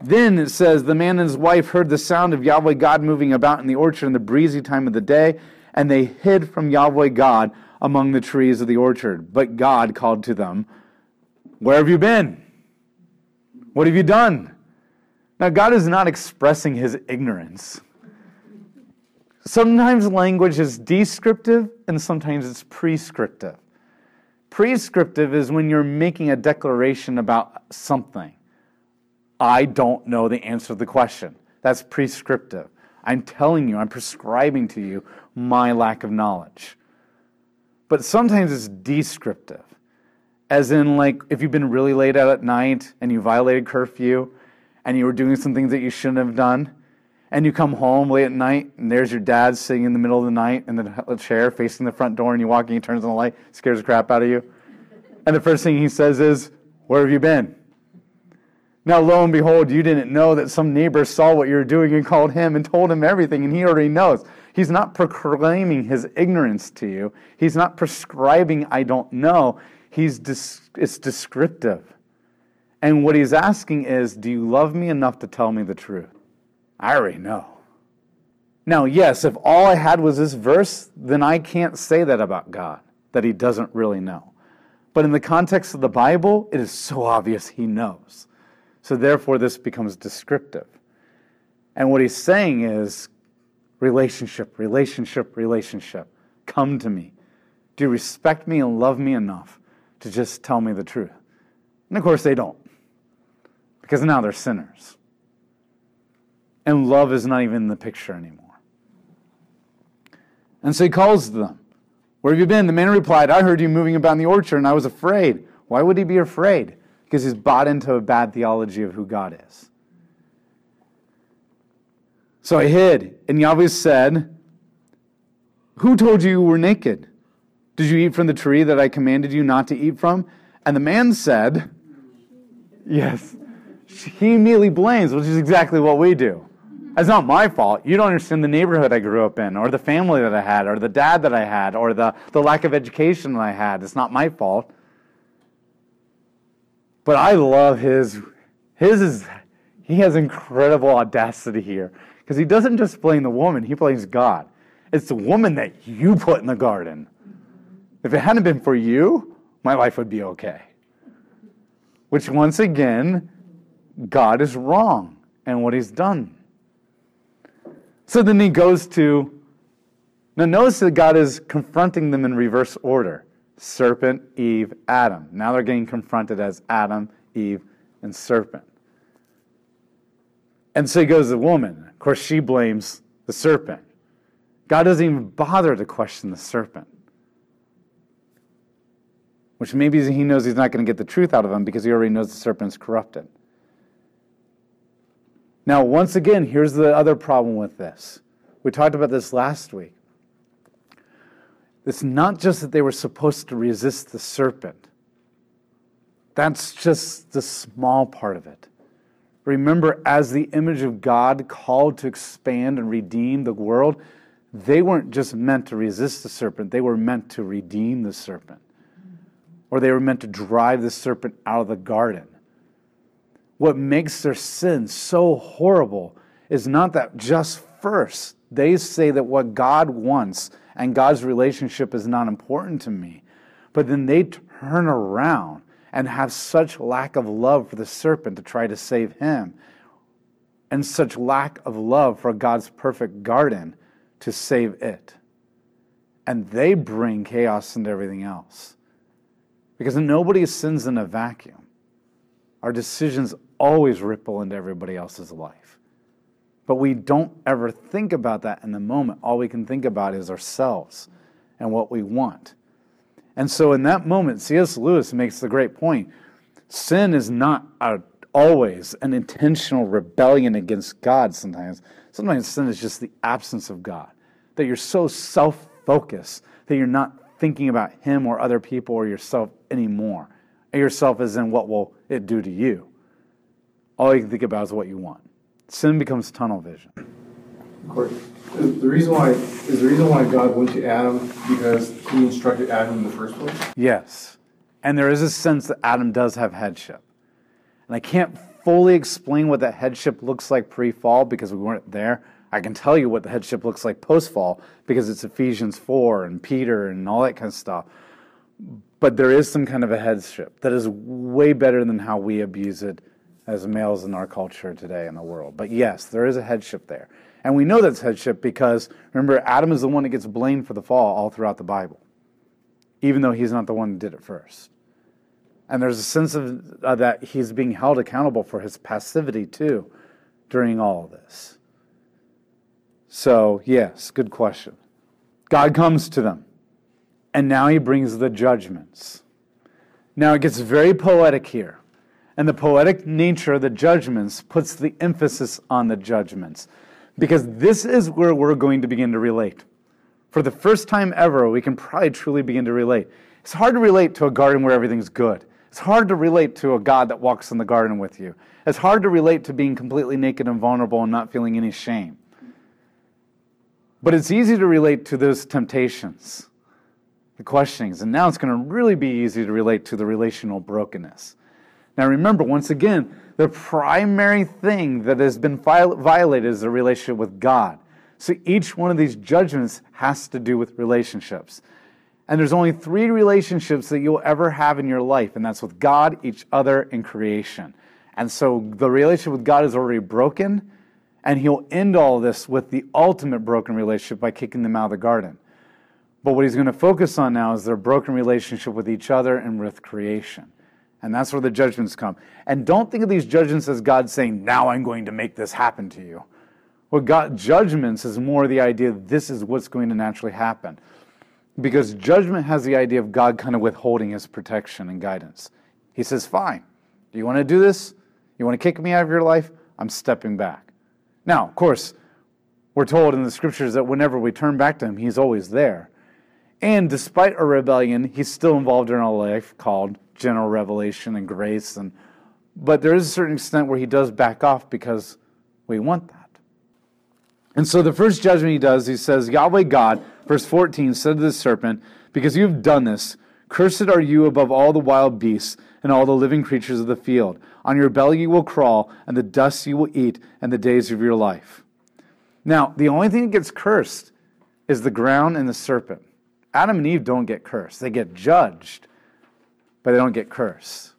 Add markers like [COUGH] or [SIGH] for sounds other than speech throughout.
Then it says, The man and his wife heard the sound of Yahweh God moving about in the orchard in the breezy time of the day, and they hid from Yahweh God among the trees of the orchard. But God called to them, Where have you been? What have you done? Now, God is not expressing his ignorance. Sometimes language is descriptive and sometimes it's prescriptive. Prescriptive is when you're making a declaration about something. I don't know the answer to the question. That's prescriptive. I'm telling you, I'm prescribing to you my lack of knowledge. But sometimes it's descriptive, as in, like, if you've been really late out at night and you violated curfew and you were doing some things that you shouldn't have done, and you come home late at night and there's your dad sitting in the middle of the night in the chair facing the front door, and you walk in, he turns on the light, scares the crap out of you. And the first thing he says is, Where have you been? Now, lo and behold, you didn't know that some neighbor saw what you were doing and called him and told him everything, and he already knows. He's not proclaiming his ignorance to you. He's not prescribing, I don't know. He's it's descriptive. And what he's asking is, Do you love me enough to tell me the truth? I already know. Now, yes, if all I had was this verse, then I can't say that about God, that he doesn't really know. But in the context of the Bible, it is so obvious he knows. So therefore, this becomes descriptive. And what he's saying is relationship, relationship, relationship. Come to me. Do you respect me and love me enough to just tell me the truth? And of course, they don't, because now they're sinners. And love is not even in the picture anymore. And so he calls them. Where have you been? The man replied, I heard you moving about in the orchard, and I was afraid. Why would he be afraid? Because he's bought into a bad theology of who God is. So I hid, and Yahweh said, Who told you you were naked? Did you eat from the tree that I commanded you not to eat from? And the man said, Yes. He immediately blames, which is exactly what we do. That's not my fault. You don't understand the neighborhood I grew up in, or the family that I had, or the dad that I had, or the, the lack of education that I had. It's not my fault. But I love his. His is, he has incredible audacity here because he doesn't just blame the woman, he blames God. It's the woman that you put in the garden. If it hadn't been for you, my life would be okay. Which, once again, God is wrong and what he's done. So then he goes to, now notice that God is confronting them in reverse order serpent, Eve, Adam. Now they're getting confronted as Adam, Eve, and serpent. And so he goes to the woman. Of course, she blames the serpent. God doesn't even bother to question the serpent. Which maybe he knows he's not going to get the truth out of him because he already knows the serpent's corrupted. Now, once again, here's the other problem with this. We talked about this last week. It's not just that they were supposed to resist the serpent, that's just the small part of it. Remember, as the image of God called to expand and redeem the world, they weren't just meant to resist the serpent, they were meant to redeem the serpent. Or they were meant to drive the serpent out of the garden. What makes their sin so horrible is not that just first they say that what God wants and God's relationship is not important to me. But then they turn around and have such lack of love for the serpent to try to save him, and such lack of love for God's perfect garden to save it. And they bring chaos into everything else. Because nobody sins in a vacuum. Our decisions always ripple into everybody else's life. But we don't ever think about that in the moment. All we can think about is ourselves and what we want. And so in that moment, C.S. Lewis makes the great point sin is not a, always an intentional rebellion against God sometimes. Sometimes sin is just the absence of God, that you're so self focused that you're not thinking about Him or other people or yourself anymore. yourself is in what will it do to you. All you can think about is what you want sin becomes tunnel vision. Of course. The reason why is the reason why God went to Adam because he instructed Adam in the first place? Yes. And there is a sense that Adam does have headship. And I can't fully explain what that headship looks like pre fall because we weren't there. I can tell you what the headship looks like post fall because it's Ephesians 4 and Peter and all that kind of stuff. But there is some kind of a headship that is way better than how we abuse it as males in our culture today in the world. But yes, there is a headship there. And we know that's headship because remember, Adam is the one that gets blamed for the fall all throughout the Bible, even though he's not the one that did it first. And there's a sense of uh, that he's being held accountable for his passivity too during all of this. So, yes, good question. God comes to them, and now he brings the judgments. Now it gets very poetic here. And the poetic nature of the judgments puts the emphasis on the judgments. Because this is where we're going to begin to relate. For the first time ever, we can probably truly begin to relate. It's hard to relate to a garden where everything's good. It's hard to relate to a God that walks in the garden with you. It's hard to relate to being completely naked and vulnerable and not feeling any shame. But it's easy to relate to those temptations, the questionings. And now it's going to really be easy to relate to the relational brokenness. Now, remember, once again, the primary thing that has been violated is the relationship with God. So each one of these judgments has to do with relationships. And there's only three relationships that you'll ever have in your life, and that's with God, each other, and creation. And so the relationship with God is already broken, and He'll end all this with the ultimate broken relationship by kicking them out of the garden. But what He's going to focus on now is their broken relationship with each other and with creation. And that's where the judgments come. And don't think of these judgments as God saying, now I'm going to make this happen to you. What God judgments is more the idea this is what's going to naturally happen. Because judgment has the idea of God kind of withholding his protection and guidance. He says, Fine, do you want to do this? You want to kick me out of your life? I'm stepping back. Now, of course, we're told in the scriptures that whenever we turn back to him, he's always there. And despite our rebellion, he's still involved in our life called general revelation and grace. And, but there is a certain extent where he does back off because we want that. And so the first judgment he does, he says, Yahweh God, verse 14, said to the serpent, Because you have done this, cursed are you above all the wild beasts and all the living creatures of the field. On your belly you will crawl, and the dust you will eat, and the days of your life. Now, the only thing that gets cursed is the ground and the serpent. Adam and Eve don't get cursed, they get judged, but they don't get cursed.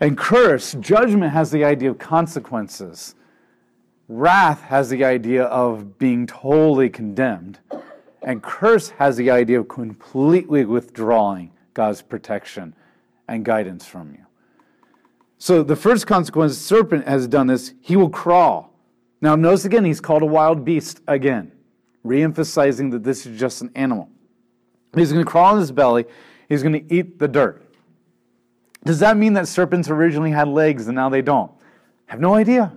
And curse, judgment has the idea of consequences. Wrath has the idea of being totally condemned. And curse has the idea of completely withdrawing God's protection and guidance from you. So the first consequence, serpent has done this, he will crawl. Now, notice again, he's called a wild beast again, re emphasizing that this is just an animal. He's going to crawl on his belly, he's going to eat the dirt. Does that mean that serpents originally had legs and now they don't? I have no idea.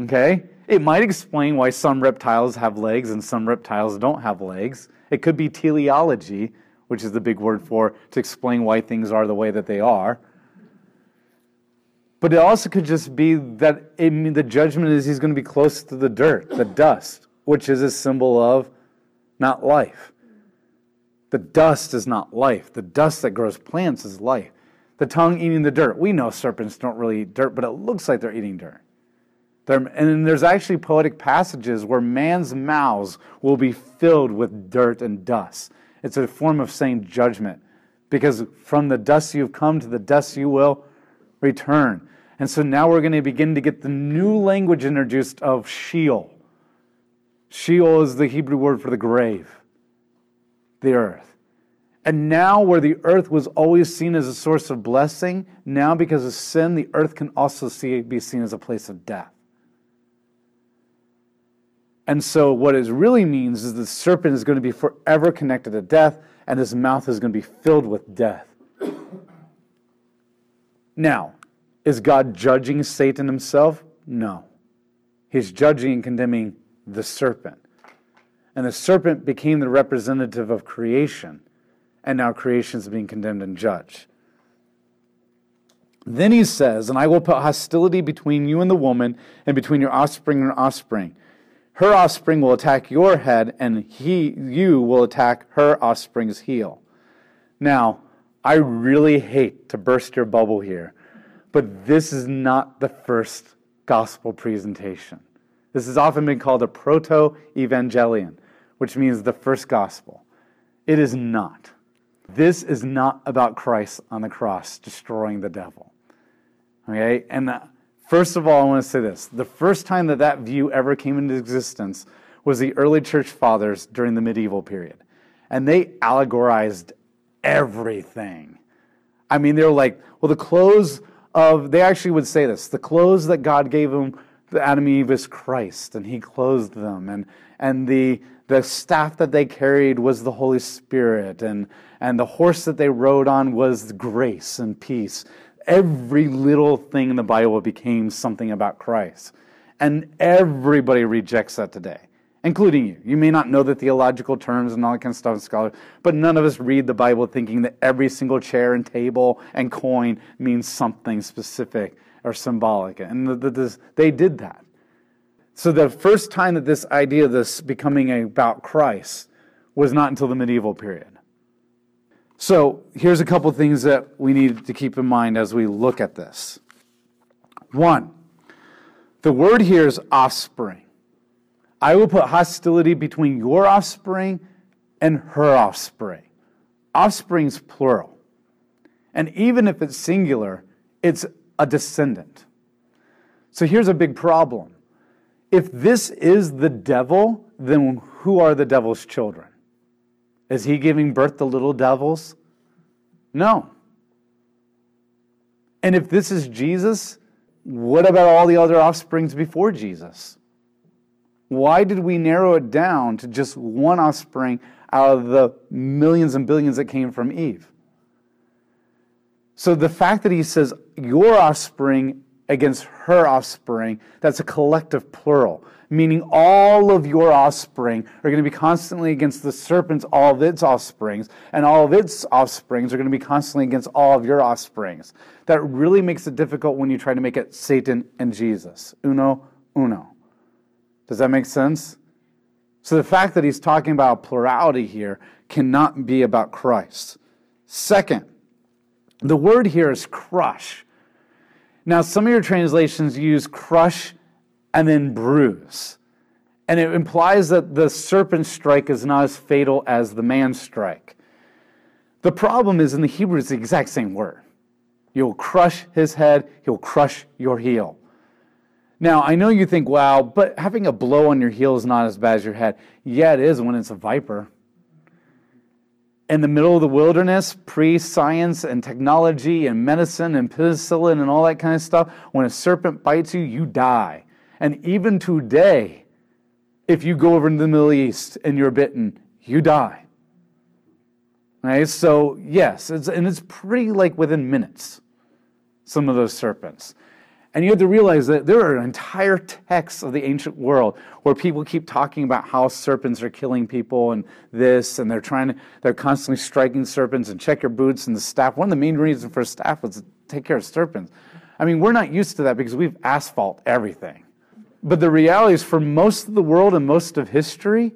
Okay? It might explain why some reptiles have legs and some reptiles don't have legs. It could be teleology, which is the big word for to explain why things are the way that they are. But it also could just be that it, the judgment is he's going to be close to the dirt, the dust, which is a symbol of not life. The dust is not life. The dust that grows plants is life. The tongue eating the dirt. We know serpents don't really eat dirt, but it looks like they're eating dirt. There, and there's actually poetic passages where man's mouths will be filled with dirt and dust. It's a form of saying judgment because from the dust you've come to the dust you will return. And so now we're going to begin to get the new language introduced of Sheol. Sheol is the Hebrew word for the grave, the earth. And now, where the earth was always seen as a source of blessing, now because of sin, the earth can also see, be seen as a place of death. And so, what it really means is the serpent is going to be forever connected to death, and his mouth is going to be filled with death. Now, is God judging Satan himself? No. He's judging and condemning the serpent. And the serpent became the representative of creation, and now creation is being condemned and judged. Then he says, And I will put hostility between you and the woman, and between your offspring and her offspring. Her offspring will attack your head, and he, you will attack her offspring's heel. Now, I really hate to burst your bubble here, but this is not the first gospel presentation. This has often been called a proto evangelion, which means the first gospel. It is not. This is not about Christ on the cross destroying the devil. Okay? And first of all, I want to say this the first time that that view ever came into existence was the early church fathers during the medieval period. And they allegorized everything. I mean, they were like, well, the clothes of, they actually would say this the clothes that God gave them, the Adam and Eve, is Christ, and He clothed them. And, and the, the staff that they carried was the Holy Spirit, and, and the horse that they rode on was grace and peace. Every little thing in the Bible became something about Christ. And everybody rejects that today including you. You may not know the theological terms and all that kind of stuff, scholars, but none of us read the Bible thinking that every single chair and table and coin means something specific or symbolic. And the, the, this, they did that. So the first time that this idea of this becoming about Christ was not until the medieval period. So here's a couple things that we need to keep in mind as we look at this. One, the word here is offspring. I will put hostility between your offspring and her offspring. Offspring's plural. And even if it's singular, it's a descendant. So here's a big problem. If this is the devil, then who are the devil's children? Is he giving birth to little devils? No. And if this is Jesus, what about all the other offsprings before Jesus? Why did we narrow it down to just one offspring out of the millions and billions that came from Eve? So the fact that he says your offspring against her offspring, that's a collective plural, meaning all of your offspring are going to be constantly against the serpent's, all of its offsprings, and all of its offsprings are going to be constantly against all of your offsprings. That really makes it difficult when you try to make it Satan and Jesus. Uno, uno. Does that make sense? So the fact that he's talking about plurality here cannot be about Christ. Second, the word here is crush. Now, some of your translations use crush and then bruise. And it implies that the serpent strike is not as fatal as the man strike. The problem is in the Hebrew, it's the exact same word. You'll crush his head, he'll crush your heel. Now, I know you think, wow, but having a blow on your heel is not as bad as your head. Yeah, it is when it's a viper. In the middle of the wilderness, pre science and technology and medicine and penicillin and all that kind of stuff, when a serpent bites you, you die. And even today, if you go over to the Middle East and you're bitten, you die. Right? So, yes, it's, and it's pretty like within minutes, some of those serpents. And you have to realize that there are entire texts of the ancient world where people keep talking about how serpents are killing people and this, and they're trying to, they're constantly striking serpents and check your boots and the staff. One of the main reasons for staff was to take care of serpents. I mean, we're not used to that because we've asphalt everything. But the reality is, for most of the world and most of history,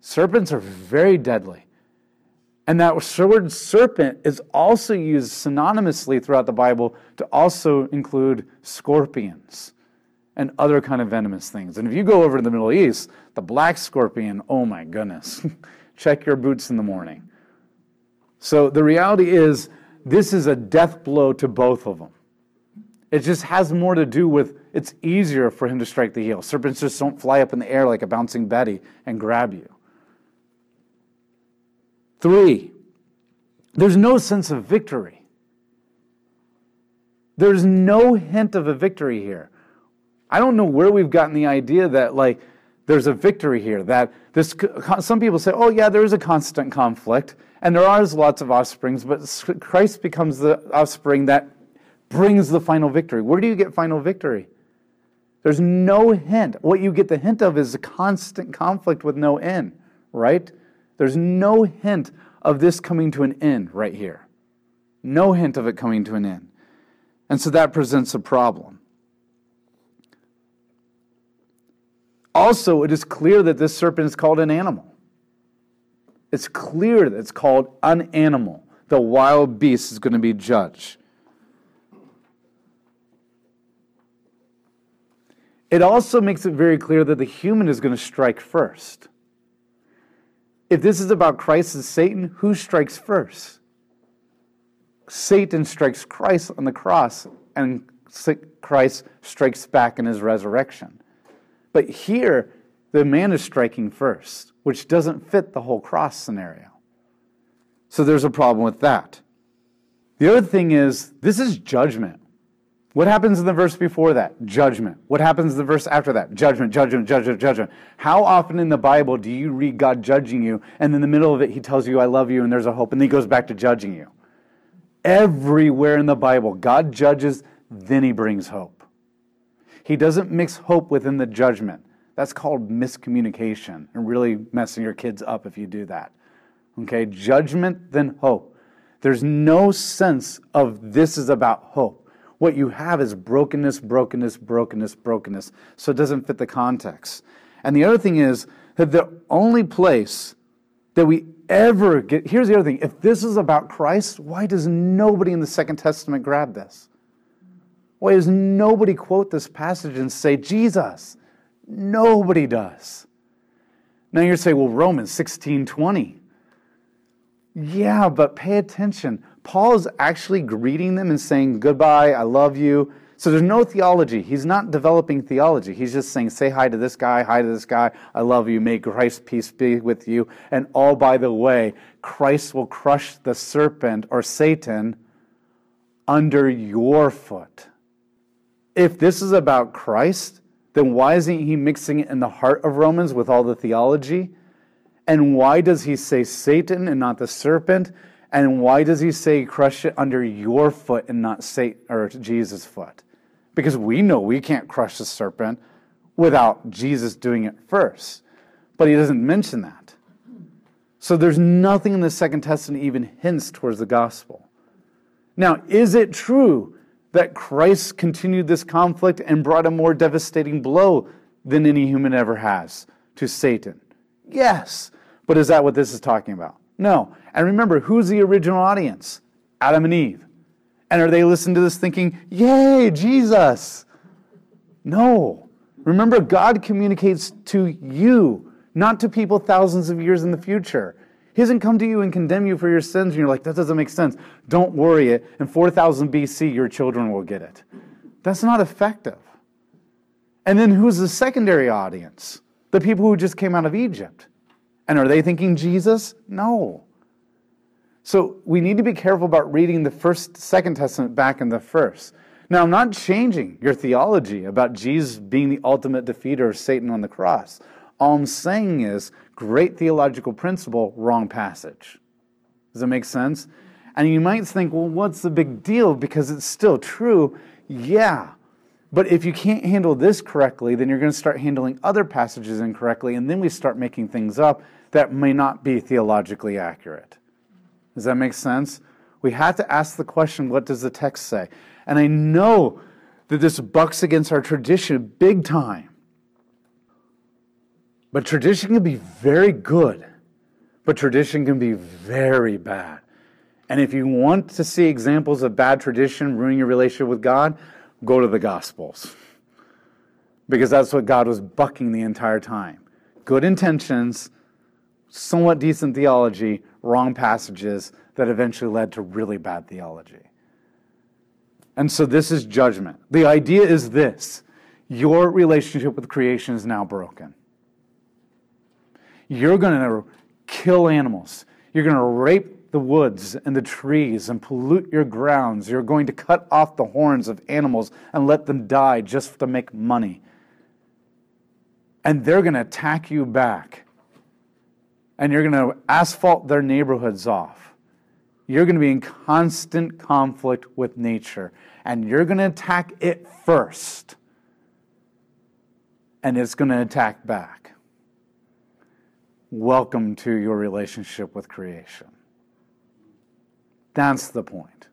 serpents are very deadly. And that word serpent is also used synonymously throughout the Bible to also include scorpions and other kind of venomous things. And if you go over to the Middle East, the black scorpion, oh my goodness, [LAUGHS] check your boots in the morning. So the reality is, this is a death blow to both of them. It just has more to do with it's easier for him to strike the heel. Serpents just don't fly up in the air like a bouncing Betty and grab you. Three, there's no sense of victory. There's no hint of a victory here. I don't know where we've gotten the idea that, like, there's a victory here. That this, some people say, oh, yeah, there is a constant conflict, and there are lots of offsprings, but Christ becomes the offspring that brings the final victory. Where do you get final victory? There's no hint. What you get the hint of is a constant conflict with no end, right? There's no hint of this coming to an end right here. No hint of it coming to an end. And so that presents a problem. Also, it is clear that this serpent is called an animal. It's clear that it's called an animal. The wild beast is going to be judged. it also makes it very clear that the human is going to strike first. If this is about Christ and Satan, who strikes first? Satan strikes Christ on the cross, and Christ strikes back in his resurrection. But here, the man is striking first, which doesn't fit the whole cross scenario. So there's a problem with that. The other thing is, this is judgment. What happens in the verse before that? Judgment. What happens in the verse after that? Judgment, judgment, judgment, judgment. How often in the Bible do you read God judging you, and in the middle of it, He tells you, I love you, and there's a hope, and then He goes back to judging you? Everywhere in the Bible, God judges, then He brings hope. He doesn't mix hope within the judgment. That's called miscommunication and really messing your kids up if you do that. Okay, judgment, then hope. There's no sense of this is about hope. What you have is brokenness, brokenness, brokenness, brokenness. So it doesn't fit the context. And the other thing is that the only place that we ever get here's the other thing if this is about Christ, why does nobody in the Second Testament grab this? Why does nobody quote this passage and say, Jesus? Nobody does. Now you're saying, well, Romans 16 20. Yeah, but pay attention. Paul is actually greeting them and saying, Goodbye, I love you. So there's no theology. He's not developing theology. He's just saying, Say hi to this guy, hi to this guy, I love you, may Christ's peace be with you. And all by the way, Christ will crush the serpent or Satan under your foot. If this is about Christ, then why isn't he mixing it in the heart of Romans with all the theology? And why does he say Satan and not the serpent? And why does he say crush it under your foot and not Satan or Jesus' foot? Because we know we can't crush the serpent without Jesus doing it first. But he doesn't mention that. So there's nothing in the Second Testament even hints towards the gospel. Now, is it true that Christ continued this conflict and brought a more devastating blow than any human ever has to Satan? Yes. But is that what this is talking about? No. And remember, who's the original audience? Adam and Eve. And are they listening to this thinking, Yay, Jesus? No. Remember, God communicates to you, not to people thousands of years in the future. He doesn't come to you and condemn you for your sins, and you're like, that doesn't make sense. Don't worry it. In 4000 BC, your children will get it. That's not effective. And then who's the secondary audience? The people who just came out of Egypt. And are they thinking Jesus? No. So we need to be careful about reading the first, second testament back in the first. Now, I'm not changing your theology about Jesus being the ultimate defeater of Satan on the cross. All I'm saying is great theological principle, wrong passage. Does that make sense? And you might think, well, what's the big deal? Because it's still true. Yeah. But if you can't handle this correctly, then you're going to start handling other passages incorrectly, and then we start making things up that may not be theologically accurate. Does that make sense? We have to ask the question what does the text say? And I know that this bucks against our tradition big time. But tradition can be very good, but tradition can be very bad. And if you want to see examples of bad tradition ruining your relationship with God, go to the Gospels. Because that's what God was bucking the entire time. Good intentions, somewhat decent theology, wrong passages that eventually led to really bad theology. And so this is judgment. The idea is this your relationship with creation is now broken. You're going to kill animals. You're going to rape the woods and the trees and pollute your grounds. You're going to cut off the horns of animals and let them die just to make money. And they're going to attack you back. And you're going to asphalt their neighborhoods off. You're going to be in constant conflict with nature. And you're going to attack it first. And it's going to attack back welcome to your relationship with creation. That's the point.